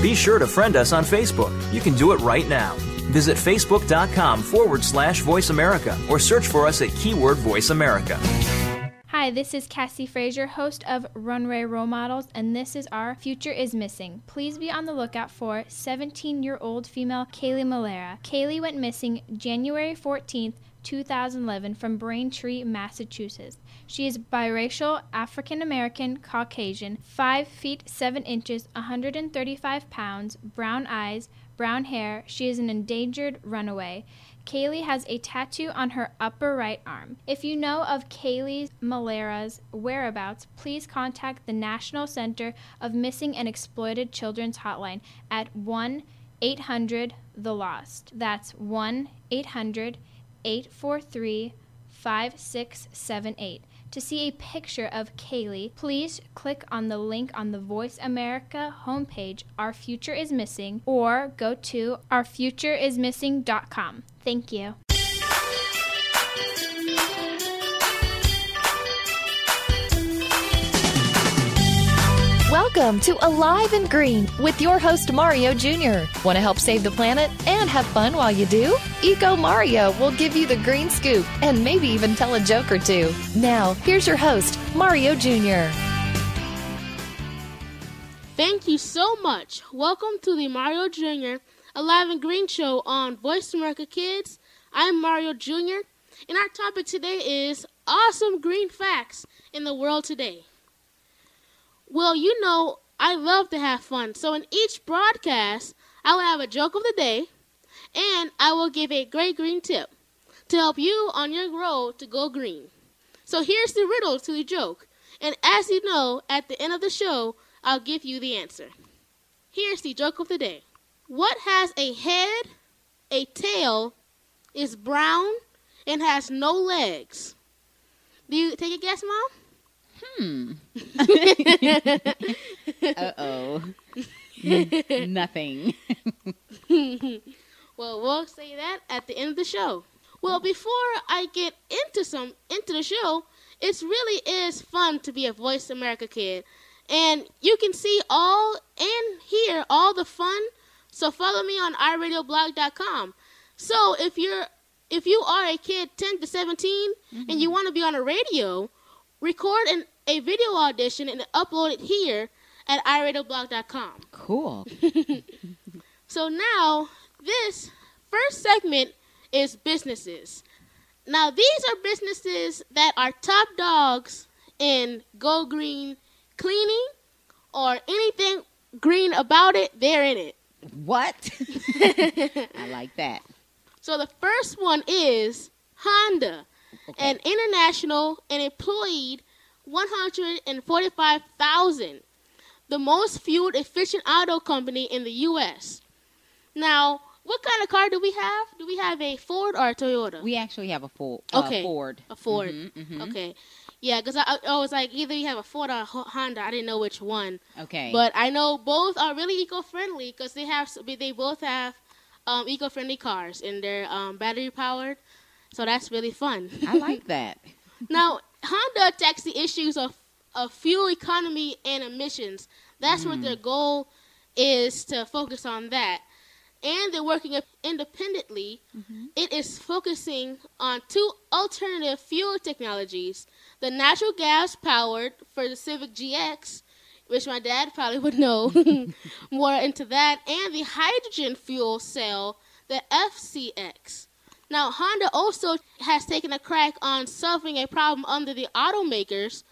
Be sure to friend us on Facebook. You can do it right now. Visit facebook.com forward slash voice America or search for us at keyword voice America. Hi, this is Cassie Frazier, host of Runway Role Models, and this is our Future is Missing. Please be on the lookout for 17 year old female Kaylee Malera. Kaylee went missing January 14th. 2011 from Braintree, Massachusetts. She is biracial, African American, Caucasian, 5 feet 7 inches, 135 pounds, brown eyes, brown hair. She is an endangered runaway. Kaylee has a tattoo on her upper right arm. If you know of Kaylee Malera's whereabouts, please contact the National Center of Missing and Exploited Children's Hotline at 1 800 The Lost. That's 1 800 843 5678. To see a picture of Kaylee, please click on the link on the Voice America homepage, Our Future is Missing, or go to ourfutureismissing.com. Thank you. Welcome to Alive and Green with your host Mario Jr. Want to help save the planet and have fun while you do? Eco Mario will give you the green scoop and maybe even tell a joke or two. Now, here's your host, Mario Jr. Thank you so much. Welcome to the Mario Jr. Alive and Green show on Voice America Kids. I'm Mario Jr. and our topic today is awesome green facts in the world today. Well, you know, I love to have fun. So in each broadcast, I will have a joke of the day and I will give a great green tip to help you on your road to go green. So here's the riddle to the joke. And as you know, at the end of the show, I'll give you the answer. Here's the joke of the day. What has a head, a tail, is brown, and has no legs? Do you take a guess, Mom? Hmm. uh oh. Nothing. well, we'll say that at the end of the show. Well, before I get into some into the show, it really is fun to be a Voice America kid, and you can see all and hear all the fun. So follow me on iradioblog.com. So if you're if you are a kid 10 to 17 mm-hmm. and you want to be on a radio, record an, a video audition and upload it here at iradioblog.com. Cool. so now, this first segment is businesses. Now, these are businesses that are top dogs in Go Green cleaning or anything green about it, they're in it. What? I like that. So the first one is Honda okay. an international and employed 145,000, the most fuel efficient auto company in the U.S. Now, what kind of car do we have? Do we have a Ford or a Toyota? We actually have a Ford. Uh, okay. Ford. A Ford. Mm-hmm, mm-hmm. Okay. Yeah, because I, I was like, either you have a Ford or a Honda. I didn't know which one. Okay. But I know both are really eco-friendly because they have they both have um, eco-friendly cars and they're um, battery powered. So that's really fun. I like that. now, Honda attacks the issues of, of fuel economy and emissions. That's mm. what their goal is to focus on that. And they're working independently. Mm-hmm. It is focusing on two alternative fuel technologies the natural gas powered for the Civic GX, which my dad probably would know more into that, and the hydrogen fuel cell, the FCX. Now, Honda also has taken a crack on solving a problem under the automakers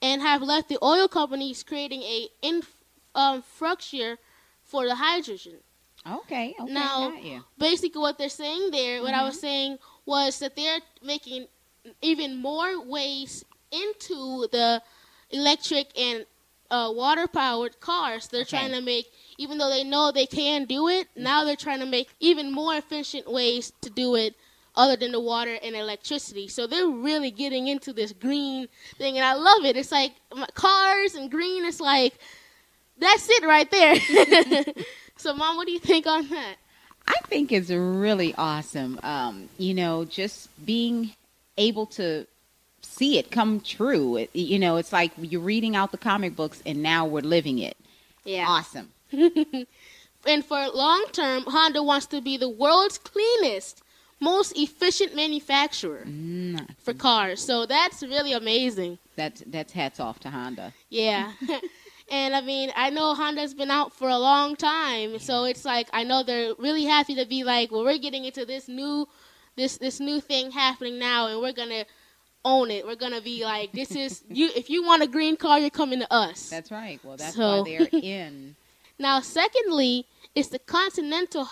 and have left the oil companies creating a infrastructure um, for the hydrogen. Okay. okay now, basically, what they're saying there, what mm-hmm. I was mm-hmm. saying was that they're making even more ways into the electric and uh, water powered cars. They're okay. trying to make, even though they know they can do it, now they're trying to make even more efficient ways to do it other than the water and electricity. So they're really getting into this green thing, and I love it. It's like cars and green. It's like that's it right there. so, mom, what do you think on that? I think it's really awesome. Um, you know, just being able to see it come true. It, you know, it's like you're reading out the comic books, and now we're living it. Yeah, awesome. and for long term, Honda wants to be the world's cleanest, most efficient manufacturer Mm, for cars. So that's really amazing. that's that's hats off to Honda. Yeah. and I mean, I know Honda's been out for a long time, so it's like I know they're really happy to be like, well, we're getting into this new this this new thing happening now and we're going to own it. We're going to be like this is you if you want a green car, you're coming to us. That's right. Well, that's So- why they're in. Now, secondly, it's the Continental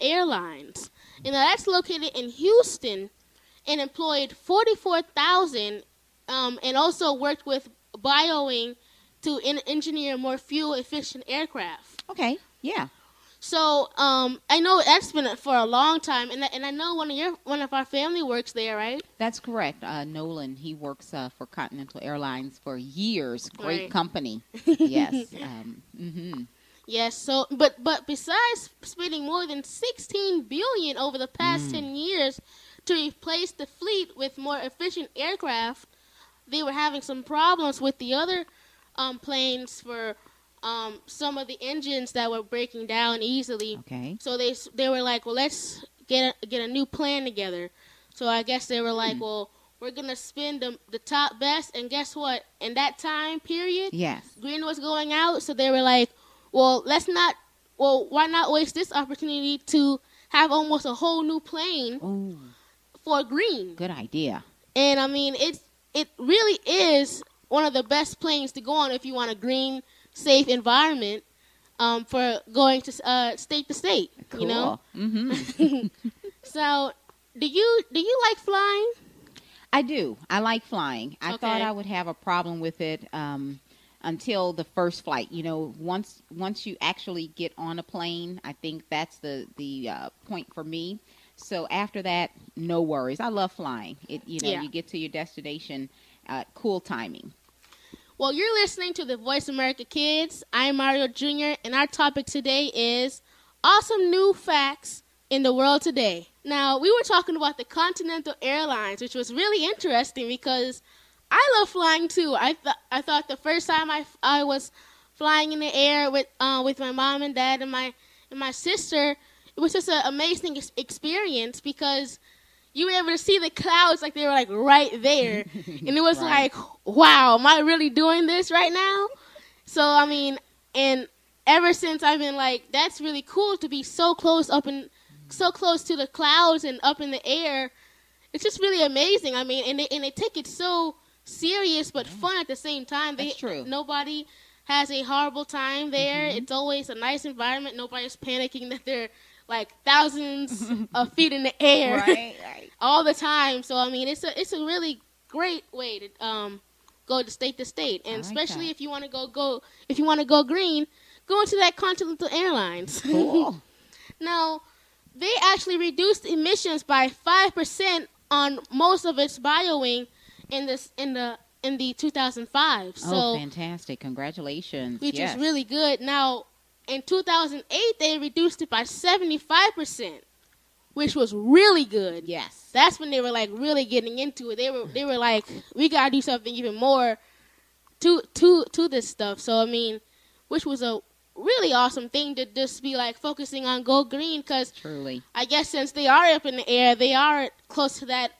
Airlines. And that's located in Houston and employed 44,000 um, and also worked with Boeing to en- engineer more fuel efficient aircraft. Okay. Yeah. So um, I know that's been for a long time, and I, and I know one of your one of our family works there, right? That's correct. Uh, Nolan, he works uh, for Continental Airlines for years. Great Right. company. yes. Um, hmm Yes. So, but but besides spending more than 16 billion over the past 10 years to replace the fleet with more efficient aircraft, they were having some problems with the other um, planes for um, some of the engines that were breaking down easily. Okay. So they they were like, well, let's get a, get a new plan together. So I guess they were like, well, we're gonna spend the, the top best, and guess what? In that time period, Yes. green was going out, so they were like, "Well, let's not. Well, why not waste this opportunity to have almost a whole new plane Oh, for green?" good idea. And I mean, it's it really is one of the best planes to go on if you want a green, safe environment um, for going to uh, state to state. Cool. You know. hmm So, do you do you like flying? I do. I like flying. I thought I would have a problem with it um, until the first flight. You know, once once you actually get on a plane, I think that's the the uh, point for me. So after that, no worries. I love flying. It you know Yeah. you get to your destination, uh, cool timing. Well, you're listening to the Voice America Kids. I'm Mario Jr., and our topic today is awesome new facts in the world today. Now, we were talking about the Continental Airlines, which was really interesting because I love flying too. I th- I thought the first time I, I was flying in the air with uh, with my mom and dad and my and my sister, it was just an amazing ex- experience because you were able to see the clouds like they were like right there, and it was Right. like, wow, am I really doing this right now? So I mean, and ever since I've been like, that's really cool to be so close up in, so close to the clouds and up in the air. It's just really amazing. I mean, and they and they take it so serious but fun at the same time. They, That's true. Nobody has a horrible time there. Mm-hmm. It's always a nice environment. Nobody's panicking that they're like thousands of feet in the air right. all the time. So I mean, it's a it's a really great way to um go to state to state, and like especially that. if you want to go go if you want to go green, go into that Continental Airlines. Cool. now, they actually reduced emissions by five percent on most of its Boeing in this in the in the 2005. So oh, fantastic! Congratulations. which yes. is really good. Now, in 2008, they reduced it by 75%, which was really good. yes. That's when they were like really getting into it. They were they were like, we gotta do something even more to to to this stuff. So I mean, which was a really awesome thing to just be like focusing on go green because Truly. I guess since they are up in the air, they are close to that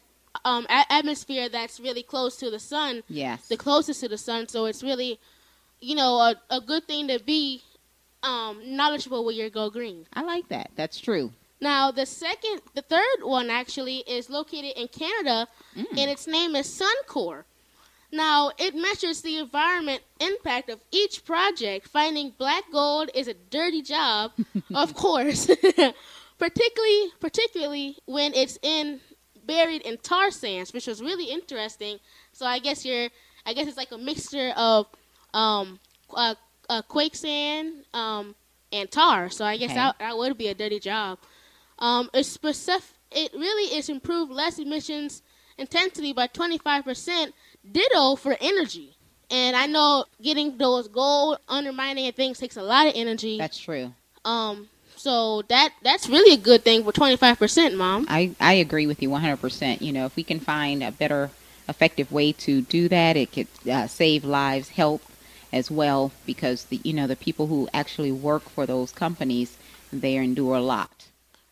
um, a- atmosphere that's really close to the sun Yes. the closest to the sun. So it's really, you know, a, a good thing to be um, knowledgeable with your Go Green. I like that. That's true. Now, the second, the third one actually is located in Canada, Mm. and its name is Suncor. Now, it measures the environment impact of each project. Finding black gold is a dirty job, of course, particularly particularly when it's in buried in tar sands, which was really interesting. So I guess you're, I guess it's like a mixture of um, uh, uh, quake sand um, and tar. So I guess Okay. that, that would be a dirty job. Um, it's specific, it really is improved less emissions intensity by 25%, ditto for energy. And I know getting those gold undermining and things takes a lot of energy. That's true. Um, so that that's really a good thing for 25%, mom. I, I agree with you 100%. You know, if we can find a better, effective way to do that, it could uh, save lives, help as well because the you know the people who actually work for those companies they endure a lot.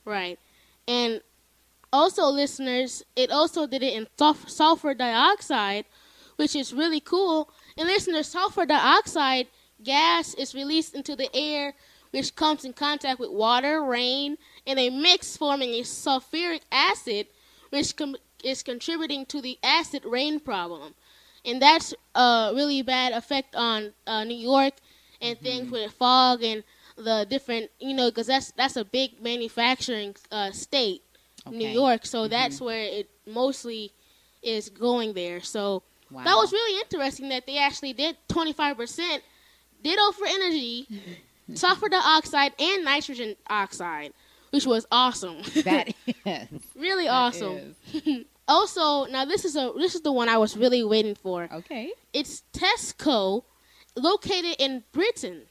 Right. And also, listeners, it also did it in sulf- sulfur dioxide, which is really cool. And listeners, sulfur dioxide gas is released into the air, which comes in contact with water, rain, and a mix forming a sulfuric acid, which com- is contributing to the acid rain problem. And that's a really bad effect on uh, New York and mm-hmm. things with fog and the different, you know, because that's that's a big manufacturing uh, state, okay. New York. So mm-hmm. that's where it mostly is going there. So wow. that was really interesting that they actually did 25% ditto for energy, sulfur dioxide, and nitrogen oxide, which was awesome. That is really that awesome. Is. also, now this is a this is the one I was really waiting for. Okay, it's Tesco, located in Britain.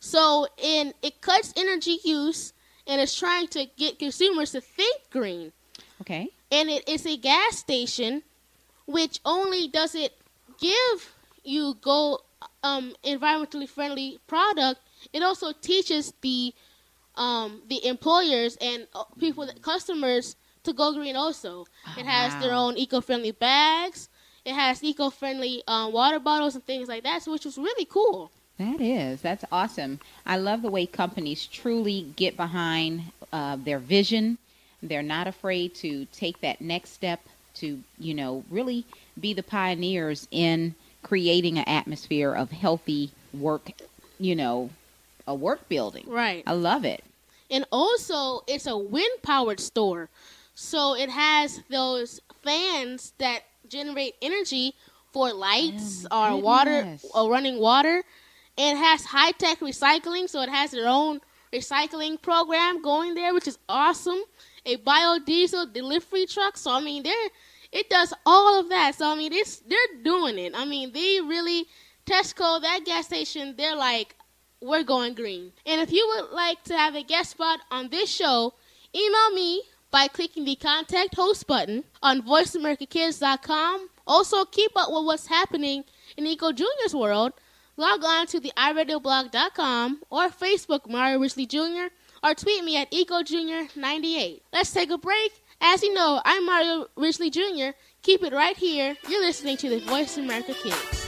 So, in it cuts energy use and is trying to get consumers to think green. Okay. And it is a gas station, which only does it give you go um, environmentally friendly product. It also teaches the um, the employers and uh, people, that, customers, to go green. Also, oh, it has wow. their own eco-friendly bags. It has eco-friendly um, water bottles and things like that, which was really cool. That is. That's awesome. I love the way companies truly get behind uh, their vision. They're not afraid to take that next step to, you know, really be the pioneers in creating an atmosphere of healthy work, you know, a work building. Right. I love it. And also, it's a wind powered store. So it has those fans that generate energy for lights oh, or water or running water it has high tech recycling, so it has their own recycling program going there, which is awesome. A biodiesel delivery truck, so I mean, they're it does all of that. So I mean, it's they're doing it. I mean, they really Tesco that gas station. They're like, we're going green. And if you would like to have a guest spot on this show, email me by clicking the contact host button on voiceamericakids.com. Also, keep up with what's happening in Eco Junior's world log on to the iradioblog.com or Facebook Mario Ridgely Jr. or tweet me at EcoJunior98. Let's take a break. As you know, I'm Mario Ridgely Jr. Keep it right here. You're listening to the Voice America Kids.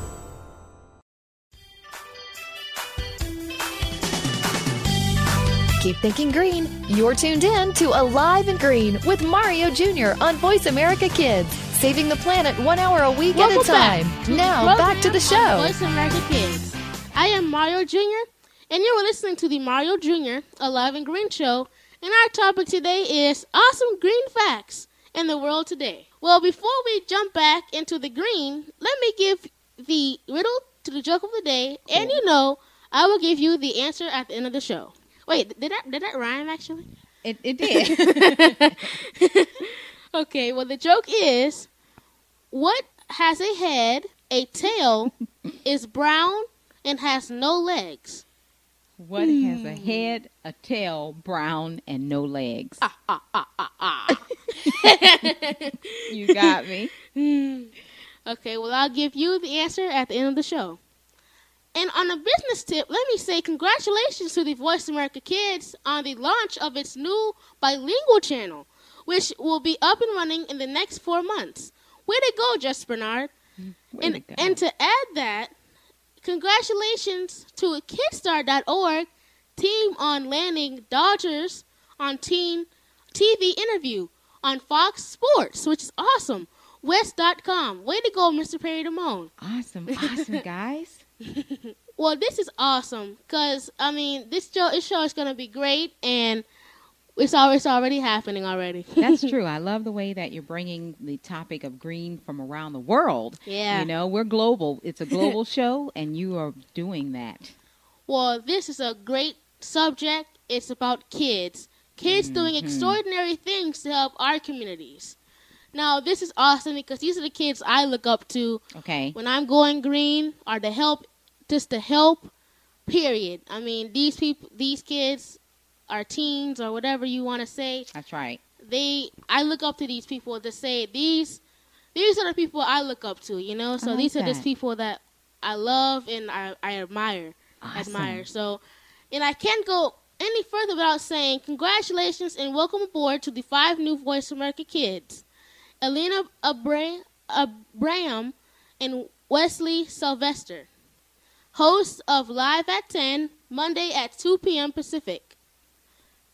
Keep thinking green. You're tuned in to Alive and Green with Mario Jr. on Voice America Kids, saving the planet one hour a week Welcome at a time. back Now, back to the show. Voice America Kids. I am Mario Jr., and you are listening to the Mario Jr. Alive and Green Show. And our topic today is awesome green facts in the world today. Well, before we jump back into the green, let me give the riddle to the joke of the day, and you know, I will give you the answer at the end of the show. Wait, did that did that rhyme actually? It, it did. Okay, well the joke is what has a head, a tail, is brown, and has no legs? what has a head, a tail, brown, and no legs? Ah ah ah ah ah. you got me. Okay, well I'll give you the answer at the end of the show. And on a business tip, let me say congratulations to the Voice America Kids on the launch of its new bilingual channel, which will be up and running in the next four months. Way to go, Just Bernard. Way and, to and to add that, congratulations to Kidstar.org team on landing Dodgers on teen TV interview on Fox Sports, which is awesome. West.com. Way to go, Mr. Perry Damone. Awesome, awesome, guys. Well, this is awesome because I mean, this show, this show is gonna be great, and it's al- it's already happening already. That's true. I love the way that you're bringing the topic of green from around the world. Yeah. You know, we're global. It's a global show, and you are doing that. Well, this is a great subject. It's about kids. Kids doing mm-hmm. extraordinary things to help our communities. Now, this is awesome because these are the kids I look up to Okay. when I'm going green are to help just to help period. I mean, these people these kids are teens or whatever you want to say. That's right. They I look up to these people to say these these are the people I look up to, you know? So like these are just people that I love and I, I admire Awesome. admire. So, and I can't go any further without saying congratulations and welcome aboard to the five new Voice America kids, Elena Abra- Abraham and Wesley Sylvester, hosts of Live at 10 Monday at 2 p.m. Pacific.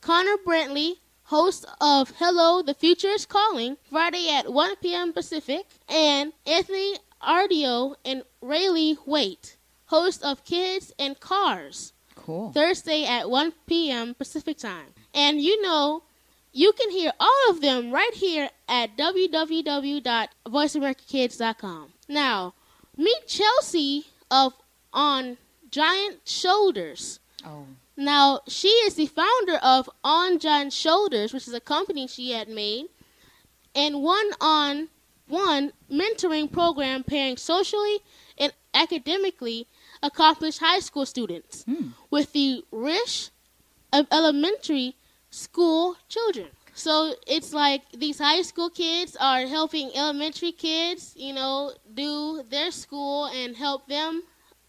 Connor Brantley, host of Hello, the Future is Calling, Friday at 1 p.m. Pacific, and Anthony Ardio and Rayleigh Waite, host of Kids and Cars, Cool. Thursday at 1 p.m. Pacific Time. And you know, you can hear all of them right here at www.voiceamericakids.com. Now, meet Chelsea of On Giant Shoulders. Oh, Now, she is the founder of On Giant Shoulders, which is a company she had made, and one on one mentoring program pairing socially and academically accomplished high school students Hmm. with the rich of elementary school children. So it's like these high school kids are helping elementary kids, you know, do their school and help them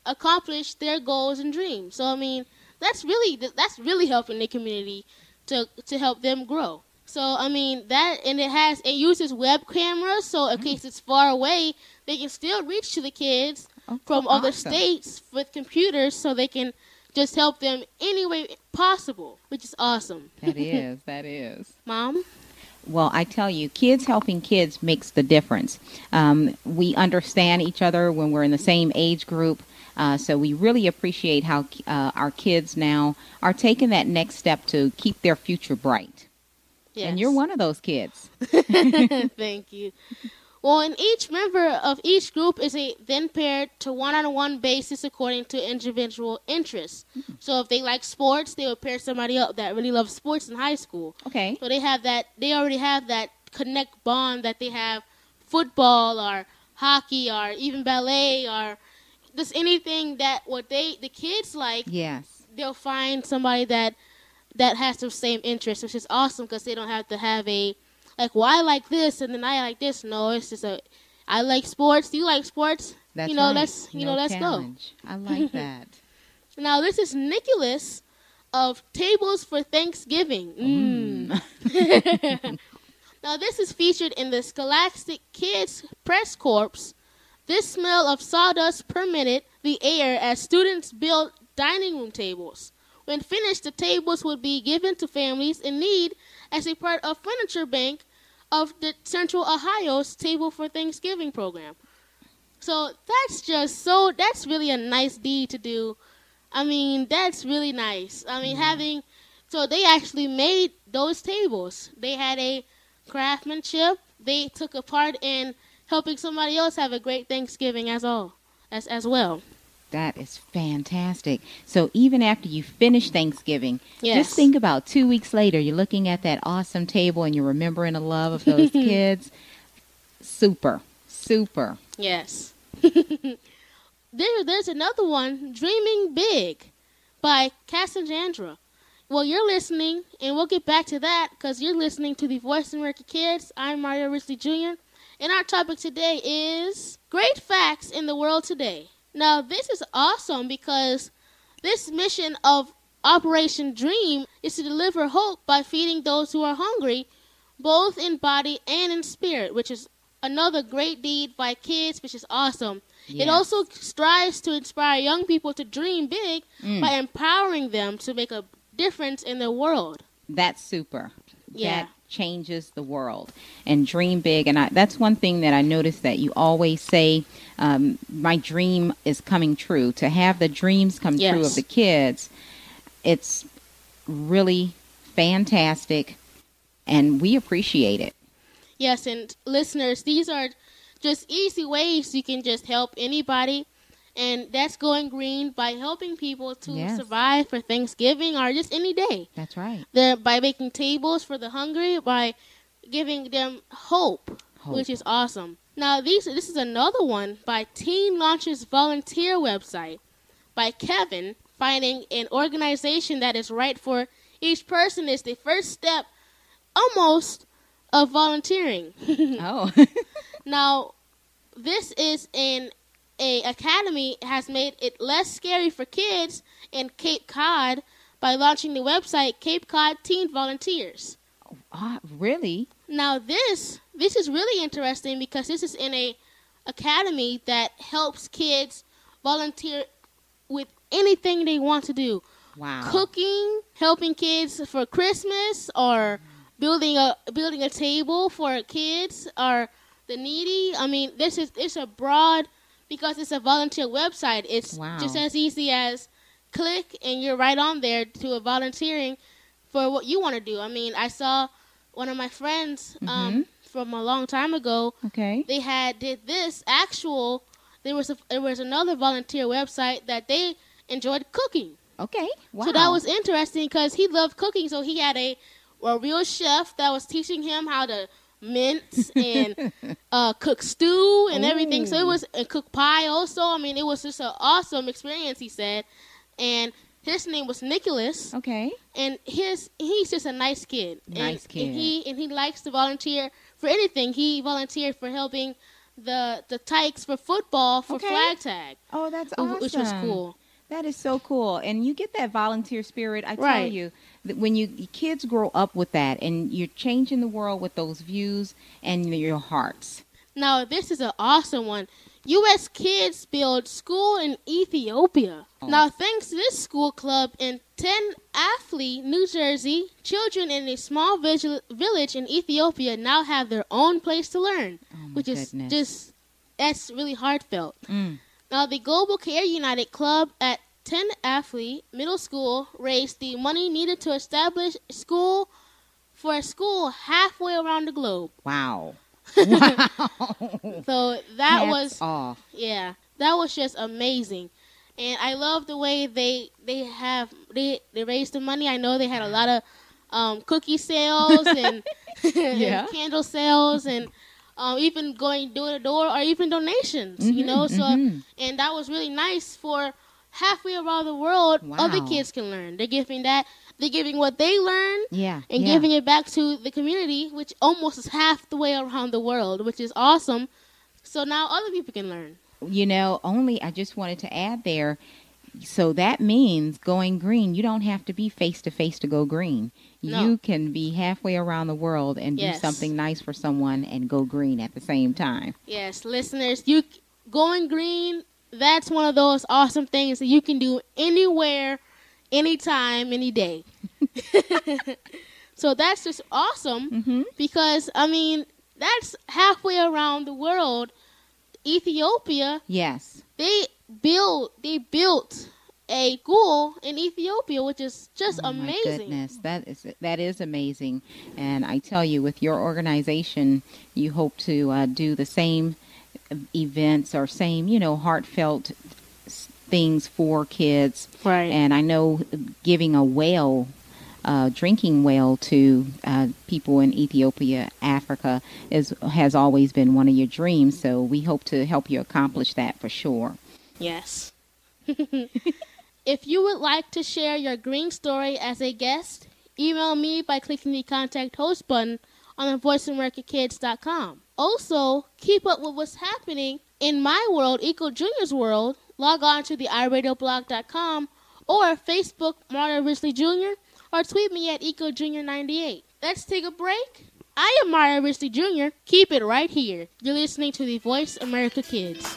accomplish their goals and dreams. So I mean, that's really that's really helping the community to to help them grow. So I mean that, and it has it uses web cameras, so in case it's far away, they can still reach to the kids Oh, from cool. other states with computers, so they can just help them any way possible, which is awesome. that is. That is. Mom, Well, I tell you, kids helping kids makes the difference. Um, we understand each other when we're in the same age group. Uh, so we really appreciate how uh, our kids now are taking that next step to keep their future bright. yes. And you're one of those kids. Thank you. Well, and each member of each group is a then paired to one-on-one basis according to individual interests. So if they like sports, they will pair somebody up that really loves sports in high school. Okay. So they have that. They already have that connect bond that they have football or hockey or even ballet or just anything that what they the kids like. Yes. They'll find somebody that that has the same interest, which is awesome because they don't have to have a like, well, I like this and then I like this. No, it's just a I like sports. Do you like sports. That's you know, right. let's you No know, let's go. I like that. Now this is Nicholas of Tables for Thanksgiving. Mm. now this is featured in the Scholastic Kids Press Corps. This smell of sawdust permeated the air as students built dining room tables When finished, the tables would be given to families in need as a part of Furniture Bank of the Central Ohio's Table for Thanksgiving program. So that's just so that's really a nice deed to do. I mean, that's really nice. I mean, mm-hmm. having so they actually made those tables. They had a craftsmanship. They took a part in helping somebody else have a great Thanksgiving as all as as well. That is fantastic. So even after you finish Thanksgiving, Yes. just think about two weeks later, you're looking at that awesome table and you're remembering the love of those kids. Super, super. Yes. there, there's another one, Dreaming Big, by Cassandra. Well, you're listening, and we'll get back to that because you're listening to the Voice America Kids. I'm Mario Risley Jr., and our topic today is Great Facts in the World Today. Now, this is awesome because this mission of Operation Dream is to deliver hope by feeding those who are hungry, both in body and in spirit, which is another great deed by kids, which is awesome. It also strives to inspire young people to dream big mm. by empowering them to make a difference in the world. That's super. Yeah. That changes the world. And dream big. And I, that's one thing that I noticed that you always say, um, my dream is coming true. To have the dreams come true of the kids, it's really fantastic. And we appreciate it. Yes, and listeners, these are just easy ways you can just help anybody. And that's going green by helping people to Yes. survive for Thanksgiving or just any day. That's right. They're, by making tables for the hungry, by giving them hope, Hope. which is awesome. Now, these this is another one by Teen Launchers Volunteer website by Kevin. Finding an organization that is right for each person is the first step, almost, of volunteering. Oh. Now, this is in a academy has made it less scary for kids in Cape Cod by launching the website Cape Cod Teen Volunteers. Ah, really? Now this this is really interesting because this is in a academy that helps kids volunteer with anything they want to do. Wow. Cooking, helping kids for Christmas or building a building a table for kids or the needy. I mean, this is it's a broad because it's a volunteer website. It's Wow. just as easy as click and you're right on there to a volunteering for what you want to do. I mean, I saw one of my friends um, from a long time ago. Okay. They had did this actual. There was a, there was another volunteer website that they enjoyed cooking. Okay. Wow. So that was interesting because he loved cooking. So he had a a real chef that was teaching him how to mince and uh, cook stew and everything. So it was and cook pie also. I mean, it was just an awesome experience. He said, and his name was Nicholas, Okay. and his he's just a nice kid. And- Nice kid. And he and he likes to volunteer for anything. He volunteered for helping the the Tykes for football for Okay. flag tag, Oh, that's awesome. which was cool. That is so cool, and you get that volunteer spirit. I tell Right. you, that when you kids grow up with that, and you're changing the world with those views and your hearts. Now, this is an awesome one. U.S. kids build school in Ethiopia. Oh. Now, thanks to this school club in Ten Athlete, New Jersey, children in a small vigil- village in Ethiopia now have their own place to learn, Oh my which is just that's really heartfelt. Mm. Now, the Global Care United Club at 10 Athlete Middle School raised the money needed to establish a school for a school halfway around the globe. Wow. So that was off. yeah, that was just amazing. And I love the way they they have they they raised the money. I know they had a lot of um, cookie sales and, Yeah. and candle sales and um, even going door to door or even donations. you know, so mhm. and that was really nice for halfway around the world. Wow. Other kids can learn. They're giving that. They're giving what they learned Yeah. and yeah. giving it back to the community, which almost is half the way around the world, which is awesome. So now other people can learn. you know, only I just wanted to add there. So that means going green. You don't have to be face to face to go green. No. You can be halfway around the world and Yes. do something nice for someone and go green at the same time. Yes, listeners, you going green. That's one of those awesome things that you can do anywhere anytime, any day. so that's just awesome Mm-hmm. because I mean that's halfway around the world. Ethiopia, Yes. they built they built a school in Ethiopia, which is just Oh, My amazing. goodness, that is that is amazing. And I tell you, with your organization, you hope to uh, do the same events or same, you know, heartfelt things for kids. Right. And I know giving a well, uh, drinking well to uh, people in Ethiopia, Africa, is has always been one of your dreams. So we hope to help you accomplish that for sure. Yes. if you would like to share your green story as a guest, email me by clicking the contact host button on the voiceamericakids.com. Also, keep up with what's happening in my world, Eco Junior's world. Log on to the iradioblog.com or Facebook Mario Risley Jr. or tweet me at EcoJunior98. Let's take a break. I am Mario Risley Jr. Keep it right here. You're listening to the Voice America Kids.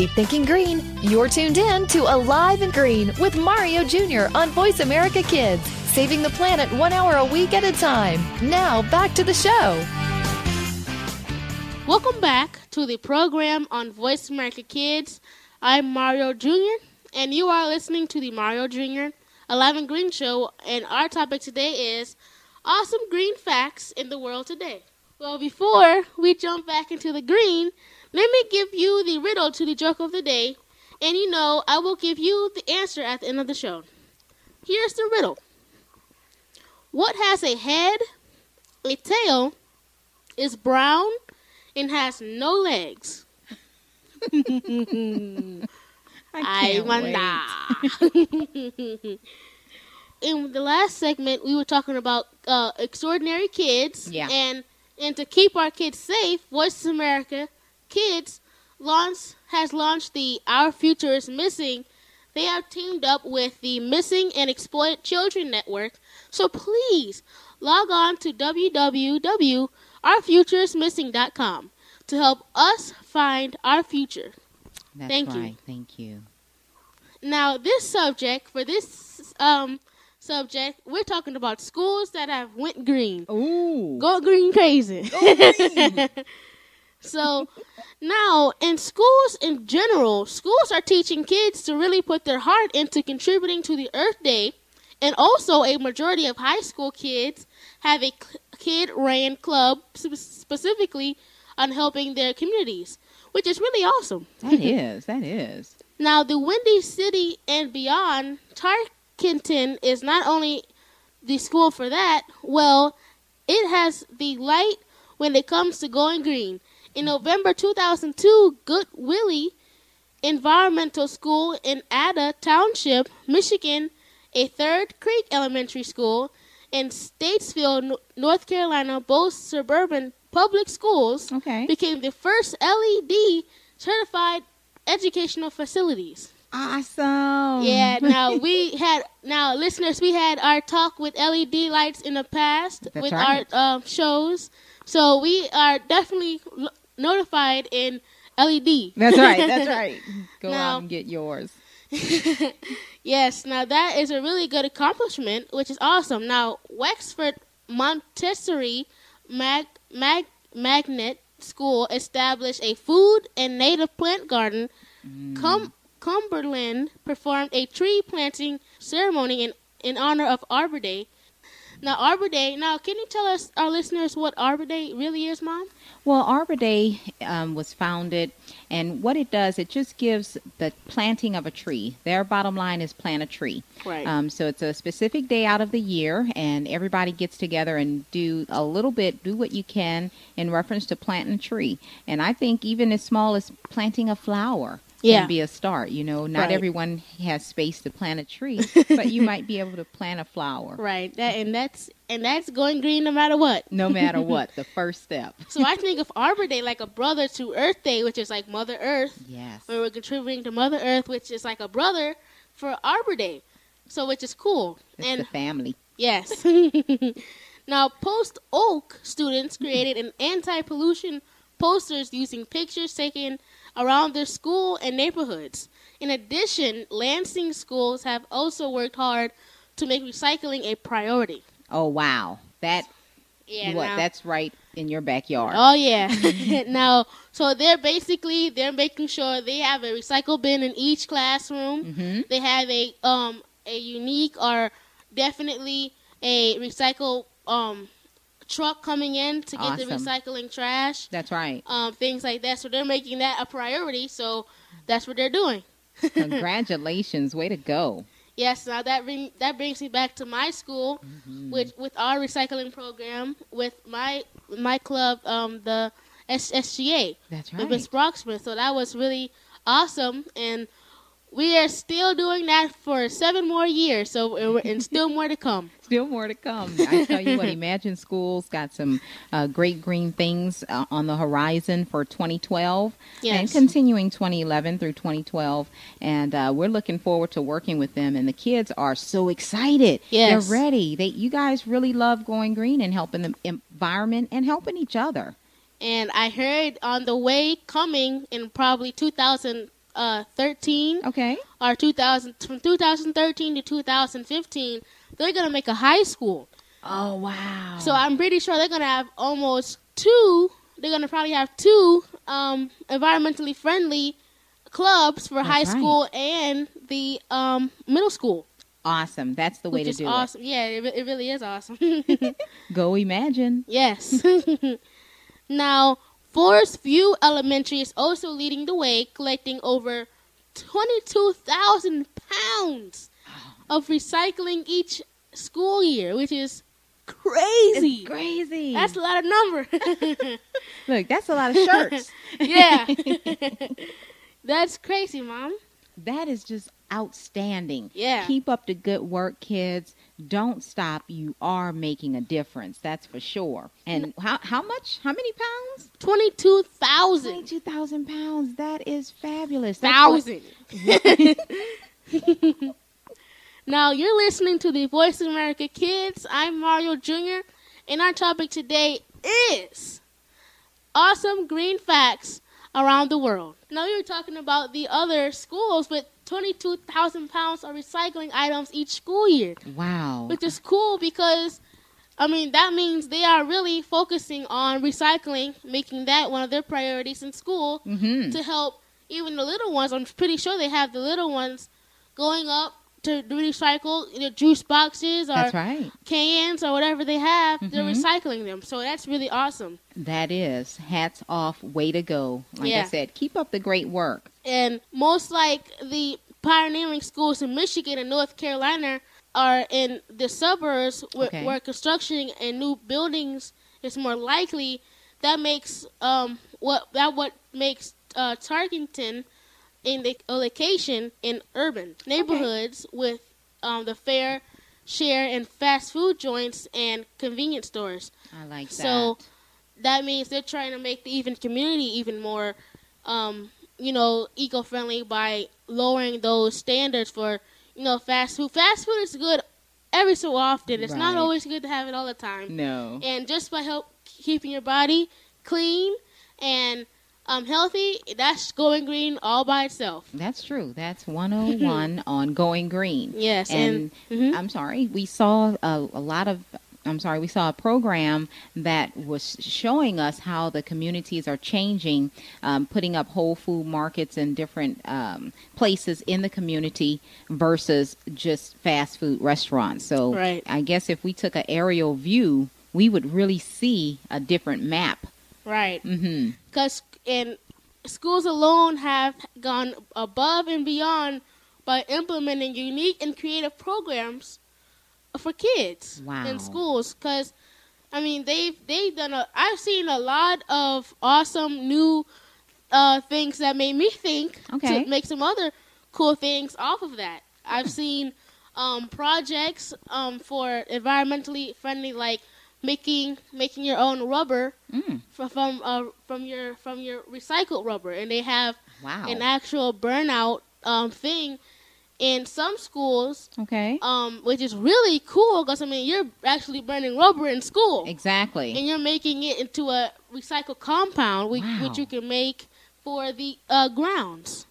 Keep thinking green. You're tuned in to Alive and Green with Mario Jr. on Voice America Kids, saving the planet one hour a week at a time. Now, back to the show. Welcome back to the program on Voice America Kids. I'm Mario Jr., and you are listening to the Mario Jr. Alive and Green Show, and our topic today is awesome green facts in the world today. Well, before we jump back into the green, let me give you the riddle to the joke of the day, and you know I will give you the answer at the end of the show. Here's the riddle What has a head, a tail, is brown, and has no legs? I, wonder. In the last segment, we were talking about uh, extraordinary kids, Yeah. and and to keep our kids safe, Voice America Kids launch has launched the Our Future is Missing. They have teamed up with the Missing and Exploited Children Network. So please log on to www.ourfutureismissing.com to help us find our future. That's Thank you. Thank you. Now, this subject for this um subject, we're talking about schools that have went green. Ooh. Go green crazy. so now in schools in general, schools are teaching kids to really put their heart into contributing to the Earth Day, and also a majority of high school kids have a kid ran club specifically on helping their communities, which is really awesome. That is. That is. Now, the Windy City and beyond, Tarkington is not only the school for that, well, it has the light when it comes to going green. In November 2002, Goodwillie Environmental School in Ada Township, Michigan, a Third Creek Elementary School, and Statesville, North Carolina, both suburban public schools, Okay. became the first LED certified educational facilities. Awesome. Yeah, now we had now listeners, we had our talk with LED lights in the past That's with right. our um, shows, so we are definitely notified in LED. That's right. That's right. Go Now- out and get yours. yes, now that is a really good accomplishment, which is awesome. Now, Wexford Montessori Mag, Mag, Magnet School established a food and native plant garden. Mm. Cum, Cumberland performed a tree planting ceremony in, in honor of Arbor Day. Now, Arbor Day, now, can you tell us, our listeners, what Arbor Day really is, Mom? Well, Arbor Day um, was founded, and what it does, it just gives the planting of a tree. Their bottom line is plant a tree. Right. Um, so it's a specific day out of the year, and everybody gets together and do a little bit, do what you can in reference to planting a tree. And I think even as small as planting a flower Yeah. can be a start. You know, not Right. everyone has space to plant a tree, but you might be able to plant a flower. Right. That and that's and that's going green no matter what. No matter what, the first step. So I think of Arbor Day like a brother to Earth Day, which is like Mother Earth, Yes. where we're contributing to Mother Earth, which is like a brother for Arbor Day. So which is cool. It's and the family. yes. now Post Oak students created an anti-pollution posters using pictures taken around their school and neighborhoods. In addition, Lansing schools have also worked hard to make recycling a priority. Oh wow, that Yeah, what? now- That's right in your backyard. Oh yeah. now, so they're basically they're making sure they have a recycle bin in each classroom. Mhm. They have a um a unique or definitely a recycle um truck coming in to get the recycling trash. That's right. Um, things like that. So they're making that a priority. So that's what they're doing. Congratulations, way to go. Yes, now that bring, that brings me back to my school, with with our recycling program, with my my club, um, the S- SGA, That's with right. Miss Brocksmith. So that was really awesome, and we are still doing that for seven more years. So and still more to come. Still more to come. I tell you what, Imagine Schools got some uh, great green things uh, on the horizon for 2012 and continuing 2011 through 2012. And uh, we're looking forward to working with them. And the kids are so excited. Yes. They're ready. They, you guys really love going green and helping the environment and helping each other. And I heard on the way coming in probably 2013 Okay. or 2000 from 2013 to 2015, they're gonna make a high school. Oh, wow. So I'm pretty sure they're gonna have almost two. They're gonna probably have two um, environmentally friendly clubs for That's high right. school and the um, middle school, awesome. That's the way which to is do awesome. Yeah, it, it really is awesome. Go Imagine. yes. now, Forest View Elementary is also leading the way, collecting over 22,000 pounds of recycling each school year, which is crazy. It's crazy. That's a lot of number. Look, that's a lot of shirts. yeah. That's crazy, Mom. That is just outstanding. Yeah. Keep up the good work, kids. Don't stop. You are making a difference. That's for sure. And how how much? How many pounds? 22,000. Twenty-two thousand pounds. That is fabulous. That's what- Thousand. now, you're listening to the Voice of America Kids. I'm Mario Jr., and our topic today is awesome green facts around the world. Now you're talking about the other schools with 22,000 pounds of recycling items each school year. Wow. Which is cool because, I mean, that means they are really focusing on recycling, making that one of their priorities in school Mm-hmm. to help even the little ones. I'm pretty sure they have the little ones going up to recycle you know, juice boxes or right. cans or whatever they have. They're Mhm. recycling them. So that's really awesome. That is. Hats off. Way to go. Like I said, keep up the great work. and most like the pioneering schools in Michigan and North Carolina are in the suburbs where, Okay. where construction and new buildings is more likely. That makes um what that what makes uh, Tarkington in the a location in urban neighborhoods with um, the fair share and fast food joints and convenience stores. I like that. So that means they're trying to make the even community even more, um, you know, eco-friendly by lowering those standards for, you know, fast food. Fast food is good every so often. It's not always good to have it all the time. no. And just by help keeping your body clean and um, healthy, that's going green all by itself. That's true. That's 101 on Going Green. Yes, And, and, mhm. I'm sorry, we saw a, a lot of. I'm sorry, we saw a program that was showing us how the communities are changing, um, putting up whole food markets in different um, places in the community versus just fast food restaurants. So Right. I guess if we took an aerial view, we would really see a different map. Right. hmm because and schools alone have gone above and beyond by implementing unique and creative programs for kids Wow. in schools because I mean they've they've done a I've seen a lot of awesome new uh, things that made me think Okay. to make some other cool things off of that. I've seen um, projects um, for environmentally friendly like making making your own rubber Mm. fr- from uh, from your from your recycled rubber, and they have Wow. an actual burnout um, thing in some schools, Okay. um, which is really cool because I mean you're actually burning rubber in school, Exactly. and you're making it into a recycled compound, which, Wow. which you can make for the uh, grounds.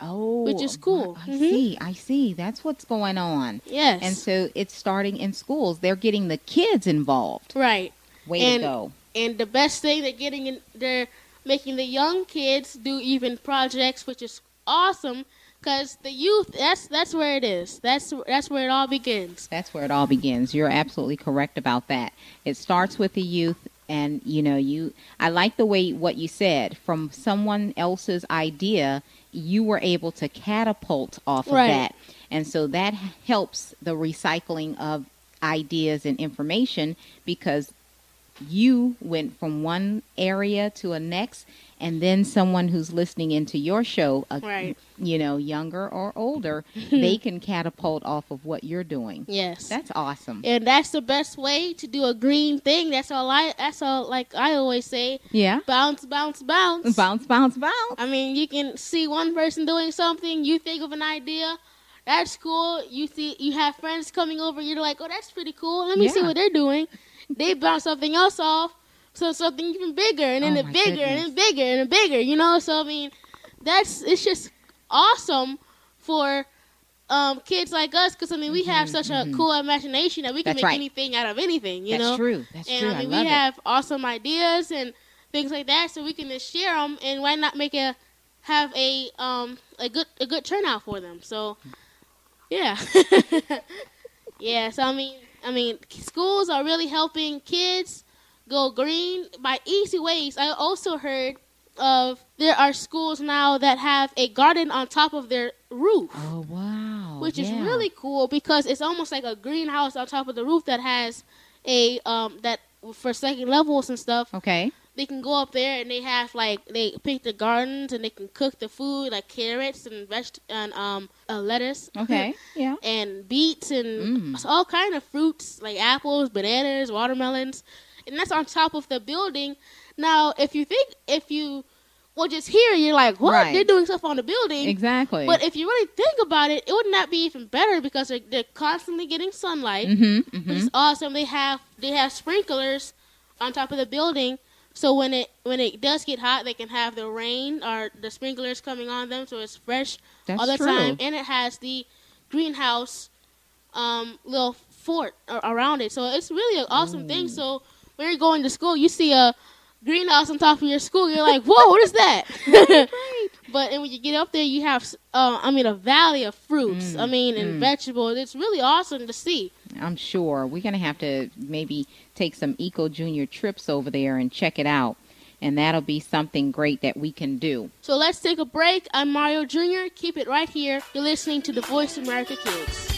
Oh, Which is cool. I Mhm. see. I see. That's what's going on. Yes, And so it's starting in schools. They're getting the kids involved. right. Way And- to go. And the best thing they're getting in, they're making the young kids do even projects, which is awesome. Because the youth, that's that's where it is. That's that's where it all begins. That's where it all begins. You're absolutely correct about that. It starts with the youth and you know, you I like the way what you said from someone else's idea, you were able to catapult off of that. And so that helps the recycling of ideas and information because you went from one area to a next and then someone who's listening into your show a, Right. you know younger or older they can catapult off of what you're doing Yes. that's awesome and that's the best way to do a green thing. That's all I. That's all. Like I always say, yeah bounce, bounce, bounce. bounce bounce bounce I mean, you can see one person doing something, you think of an idea, that's cool. You see, you have friends coming over, you're like, oh, that's pretty cool. Let me see what they're doing. They bounce something else off, so something even bigger, and then Oh, bigger, and goodness. then bigger, and bigger. You know, so I mean, that's it's just awesome for um, kids like us because I mean, we have such a cool imagination that we can Mm-hmm, That's make right. anything out of anything. You that's know, That's true that's and true I mean, love we it have awesome ideas and things like that, so we can just share them, and why not make a have a um a good a good turnout for them? So, yeah, yeah. So I mean, I mean, schools are really helping kids go green by easy ways. I also heard of there are schools now that have a garden on top of their roof oh wow which is really cool because it's almost like a greenhouse on top of the roof that has a um that for second levels and stuff. okay They can go up there and they have like they pick the gardens and they can cook the food like carrots and veg and um uh, lettuce. okay yeah and beets and Mm. all kind of fruits like apples, bananas, watermelons, and that's on top of the building. Now, if you think if you well just here, you're like, what? Right. They're doing stuff on the building. exactly But if you really think about it, it would not be even better because they're, they're constantly getting sunlight, mm-hmm, which mm-hmm. is awesome. They have they have sprinklers on top of the building So when it when it does get hot, they can have the rain or the sprinklers coming on them, so it's fresh That's all the true. time. And it has the greenhouse um, little fort around it, so it's really an awesome thing. So when you're going to school, you see a greenhouse on top of your school, you're like, "Whoa, what is that?" But and when you get up there, you have, uh, I mean, a valley of fruits. I mean, and vegetables. It's really awesome to see. I'm sure we're going to have to maybe take some Eco Junior trips over there and check it out. And that'll be something great that we can do. So let's take a break. I'm Mario Jr. Keep it right here. You're listening to the Voice of America Kids.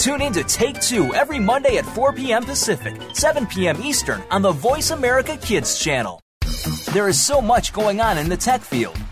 Tune in to Take Two every Monday at 4 p.m. Pacific, 7 p.m. Eastern on the Voice America Kids channel. There is so much going on in the tech field.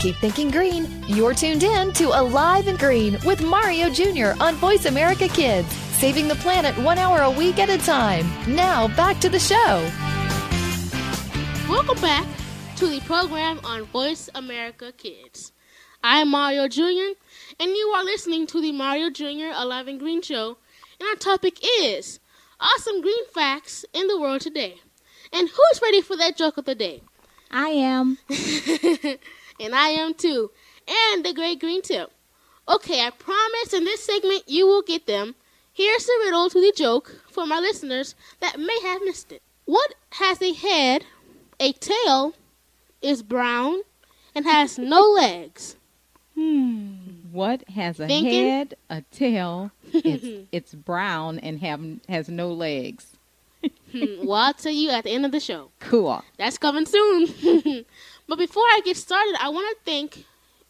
Keep thinking green. You're tuned in to Alive and Green with Mario Jr. on Voice America Kids, saving the planet one hour a week at a time. Now, back to the show. Welcome back to the program on Voice America Kids. I'm Mario Jr., and you are listening to the Mario Jr. Alive and Green Show, and our topic is awesome green facts in the world today. And who's ready for that joke of the day? I am. and I am too. And the great green tip. Okay, I promise in this segment you will get them. Here's the riddle to the joke for my listeners that may have missed it. What has a head, a tail, is brown, and has no legs? Hmm. What has a Thinking? head, a tail, it's, it's brown, and have has no legs? Hmm, well, I'll tell you at the end of the show. Cool. That's coming soon. but before I get started, I want to thank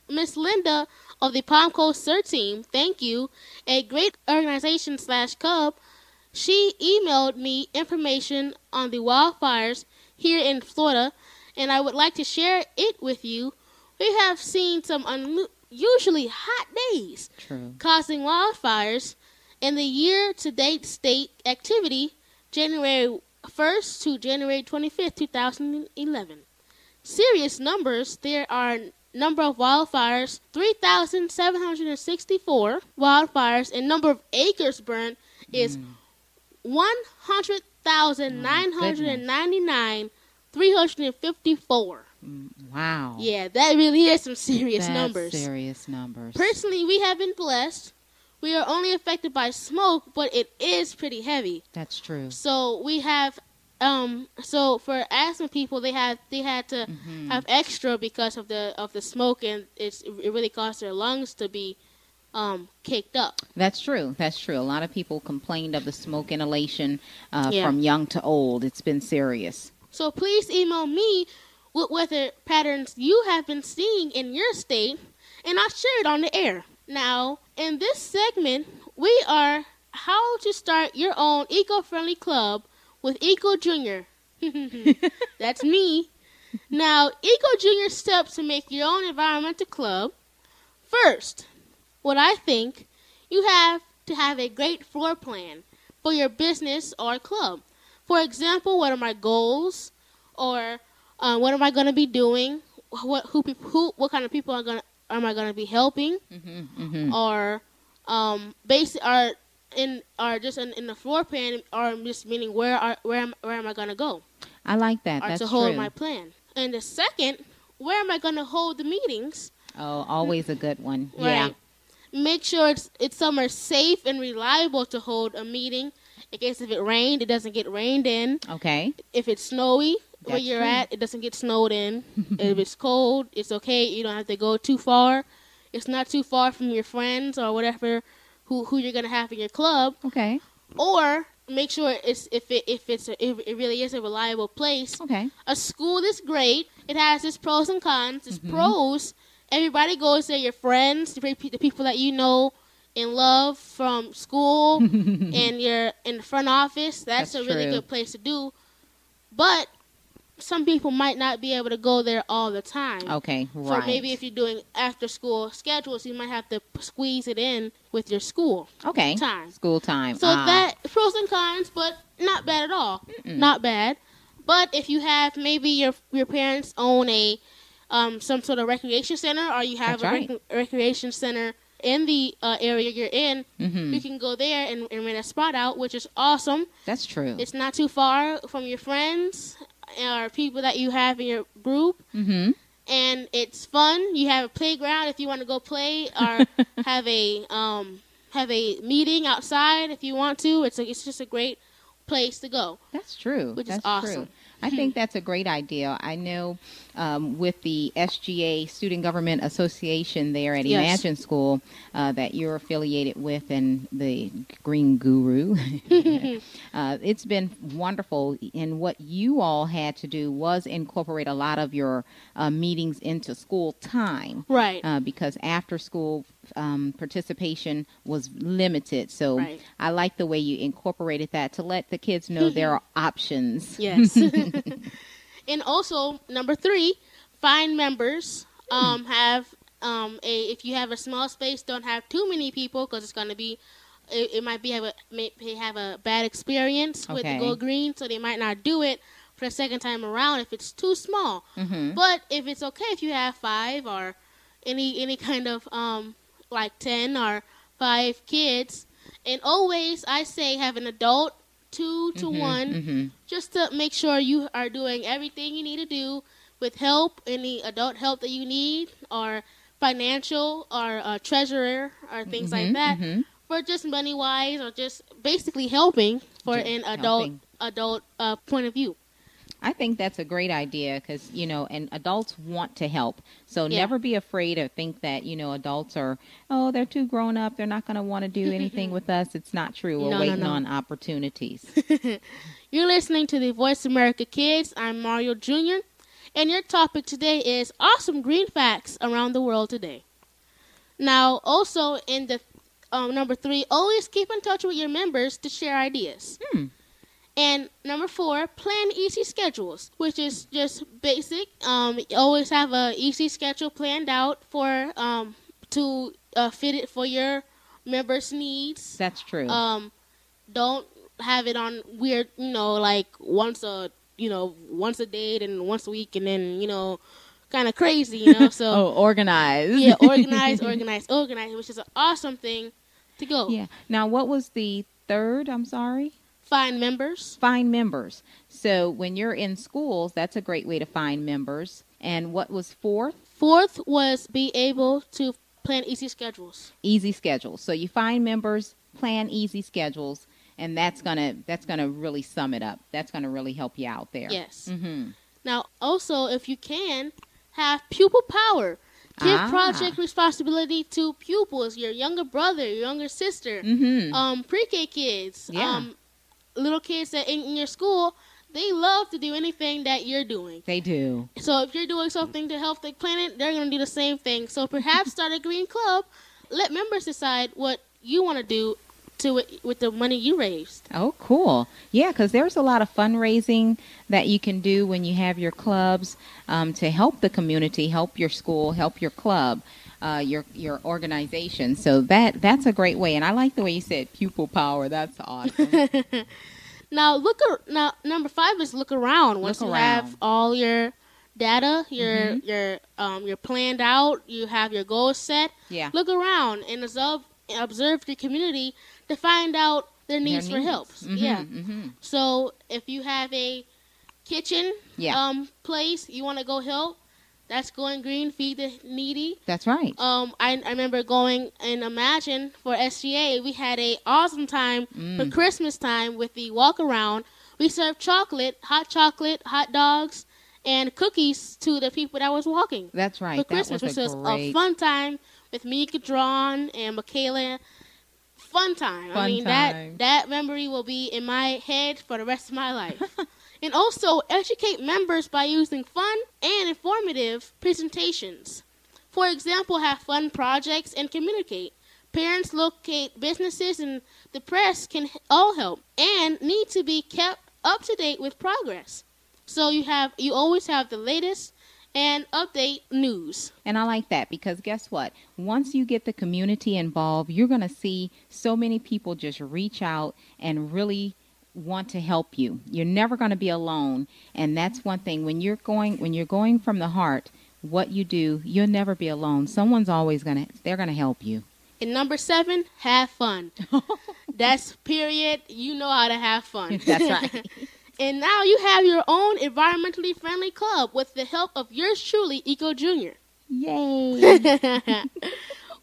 Miss Linda of the Palm Coast CERT team. Thank you. A great organization slash cub. She emailed me information on the wildfires here in Florida, and I would like to share it with you. We have seen some unusually hot days True. causing wildfires in the year to date state activity January 1st to January 25th, 2011. Serious numbers, there are number of wildfires 3,764 wildfires and number of acres burned is Mm. 100,999 354. Wow. Yeah, that really is some serious That's numbers. Serious numbers. Personally, we have been blessed. We are only affected by smoke, but it is pretty heavy. That's true. So we have, um, so for asthma people, they had they had to Mm-hmm. have extra because of the of the smoke, and it's it really caused their lungs to be, um, caked up. That's true. That's true. A lot of people complained of the smoke inhalation uh, Yeah. from young to old. It's been serious. So please email me with weather patterns you have been seeing in your state, and I'll share it on the air. Now, in this segment, we are how to start your own eco-friendly club with Eco Junior. That's me. Now, Eco Junior steps to make your own environmental club. First, what I think, you have to have a great floor plan for your business or club. For example, what are my goals, or uh, what am I going to be doing? What who, who what kind of people are going am I going to be helping, Mm-hmm. or um, basic are in are just in, in the floor plan, or just meaning where are where am, where am I going to go, I like that. or That's to hold true. my plan. And the second, where am I going to hold the meetings? Oh, always a good one. Yeah. Make sure it's it's somewhere safe and reliable to hold a meeting. In case if it rained, it doesn't get rained in. Okay. If it's snowy where you're true. at, it doesn't get snowed in. if it's cold, it's okay. You don't have to go too far. It's not too far from your friends or whatever who who you're gonna have in your club. Okay. Or make sure it's if it if it's a, if it really is a reliable place. Okay. A school is great. It has its pros and cons. Its Mm-hmm. pros, everybody goes there. Your friends, the, people that you know and love from school, and you're in the front office. That's, That's a really true. good place to do. But some people might not be able to go there all the time. Okay. right. So maybe if you're doing after school schedules, you might have to squeeze it in with your school okay. time. School time. So Ah. that pros and cons, but not bad at all. Not bad. But if you have maybe your your parents own a um, some sort of recreation center, or you have That's a right. rec- recreation center in the uh, area you're in, Mhm. you can go there and, and rent a spot out, which is awesome. That's true. It's not too far from your friends or people that you have in your group mm-hmm. and it's fun. You have a playground if you want to go play, or have a um, have a meeting outside if you want to. It's a, it's just a great place to go. That's true. Which is awesome. True. I think that's a great idea. I know um, with the SGA Student Government Association there at Yes. Imagine School uh, that you're affiliated with and the Green Guru. uh, it's been wonderful. And what you all had to do was incorporate a lot of your uh, meetings into school time. Right. Uh, because after school um, participation was limited. So Right. I like the way you incorporated that to let the kids know there are options. Yes. and also number three, find members. Um, have um, a if you have a small space, don't have too many people because it's gonna be. It, it might be have a may have a bad experience with the Okay. Go Green, so they might not do it for the second time around if it's too small. Mhm. But if it's okay if you have five or any any kind of um like ten or five kids, and always I say have an adult two to one mhm. just to make sure you are doing everything you need to do with help, any adult help that you need, or financial, or uh, treasurer, or things like Mhm, that, mhm. for just money wise, or just basically helping for Just an adult helping. adult uh, point of view. I think that's a great idea because you know, and adults want to help. So Yeah. never be afraid or think that you know adults are oh they're too grown up. They're not going to want to do anything with us. It's not true. We're No, no, waiting no. on opportunities. You're listening to the Voice America Kids. I'm Mario Jr. And your topic today is awesome green facts around the world today. Now, also in the um, number three, always keep in touch with your members to share ideas. Hmm. And number four, plan easy schedules, which is just basic. Um, always have a easy schedule planned out for um, to uh, fit it for your members' needs. That's true. Um, don't have it on weird, you know, like once a, you know, once a day and once a week, and then you know, kind of crazy, you know. So oh, organized. yeah, organize, organize, organize, which is an awesome thing to go. Yeah. Now, what was the third? I'm sorry. Find members. Find members. So when you're in schools, that's a great way to find members. And what was fourth? Fourth was be able to plan easy schedules. Easy schedules. So you find members, plan easy schedules, and that's gonna that's gonna really sum it up. That's gonna really help you out there. Yes. Mm-hmm. Now, also, if you can, have pupil power. Give Ah. project responsibility to pupils, your younger brother, your younger sister, Mm-hmm. um, pre-K kids, Yeah. um, little kids that in, in your school. They love to do anything that you're doing. they do. So if you're doing something to help the planet, they're going to do the same thing. So perhaps start a green club. Let members decide what you want to do to it with the money you raised. Oh, cool. Yeah, because there's a lot of fundraising that you can do when you have your clubs um, to help the community, help your school, help your club, uh, your your organization. So that that's a great way. And I like the way you said pupil power. That's awesome. Now look ar- now number 5 is look around. Once Look you around. have all your data, your Mhm. your um you're planned out, you have your goals set. yeah. Look around and observe observe the community to find out their Their needs, for help. Mhm, Yeah. mhm. So if you have a kitchen Yeah. um place you want to go help, that's going green. Feed the needy. That's right. Um, I, I remember going and Imagine for SGA. We had a awesome time for Mm. Christmas time with the walk around. We served chocolate, hot chocolate, hot dogs, and cookies to the people that was walking That's right. for That Christmas, was which a was great a fun time with Mika Drawn and Michaela. Fun time. Fun I mean time. that that memory will be in my head for the rest of my life. and also educate members by using fun and informative presentations. For example, have fun projects and communicate. Parents locate businesses and the press can all help and need to be kept up to date with progress. So you have you always have the latest and update news. And I like that because guess what? Once you get the community involved, you're going to see so many people just reach out and really want to help you. You're never going to be alone, and that's one thing when you're going when you're going from the heart, what you do, you'll never be alone. Someone's always going to they're going to help you. And number 7, have fun. That's period. You know how to have fun. That's right. and now you have your own environmentally friendly club with the help of yours truly, Eco Junior. Yay.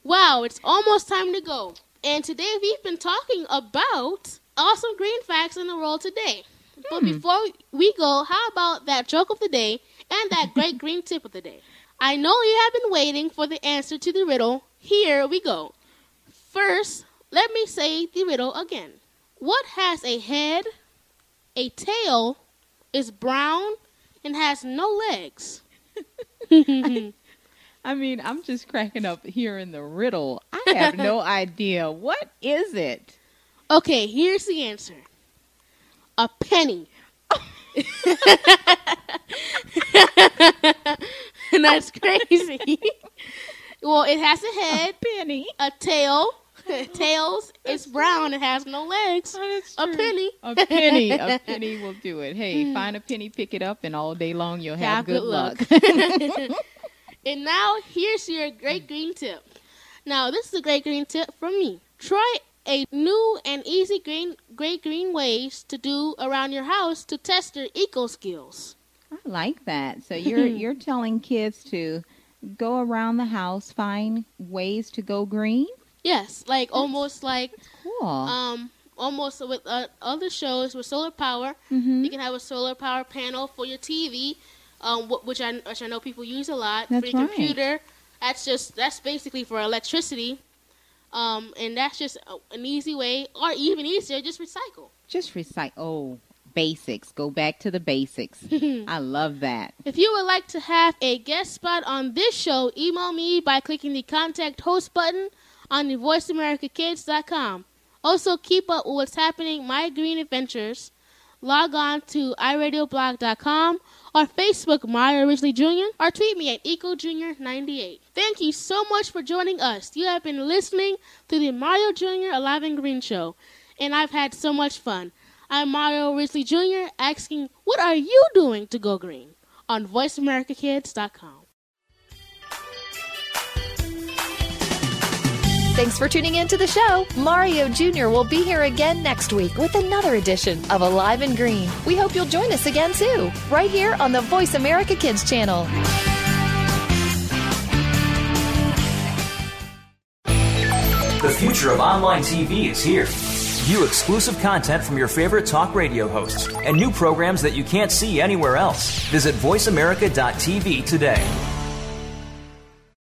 wow, it's almost time to go. And today we've been talking about awesome green facts in the world today. But Hmm. before we go, how about that joke of the day and that great green tip of the day? I know you have been waiting for the answer to the riddle. Here we go. First, let me say the riddle again. What has a head, a tail, is brown, and has no legs? I mean, I'm just cracking up hearing the riddle. I have no idea. What is it? Okay, here's the answer. A penny. and that's crazy. well, it has a head, Penny. a tail. Tails. It's brown. It has no legs. Oh, a penny. A penny. A penny will do it. Hey, mm-hmm. find a penny, pick it up, and all day long you'll have, good, luck. and now here's your great green tip. Now this is a great green tip from me. Try a new and easy green great green ways to do around your house to test your eco skills. I like that. So you're you're telling kids to go around the house, find ways to go green. Yes, like almost like Cool. um almost with uh, other shows with solar power. Mhm. You can have a solar power panel for your TV, um, wh- which I which I know people use a lot That's for your right. computer. That's just that's basically for electricity, um, and that's just an easy way, or even easier, just recycle. Just recycle. Oh, basics. Go back to the basics. I love that. If you would like to have a guest spot on this show, email me by clicking the contact host button on the voiceamericakids.com. Also, keep up with what's happening My Green Adventures. Log on to iradioblog.com or Facebook Mario Originally Jr. or tweet me at EcoJunior98. Thank you so much for joining us. You have been listening to the Mario Jr. Alive and Green Show, and I've had so much fun. I'm Mario Risley Jr. asking, what are you doing to go green? On VoiceAmericaKids.com. Thanks for tuning in to the show. Mario Jr. will be here again next week with another edition of Alive and Green. We hope you'll join us again too, right here on the Voice America Kids channel. The future of online TV is here. View exclusive content from your favorite talk radio hosts and new programs that you can't see anywhere else. Visit VoiceAmerica.tv today.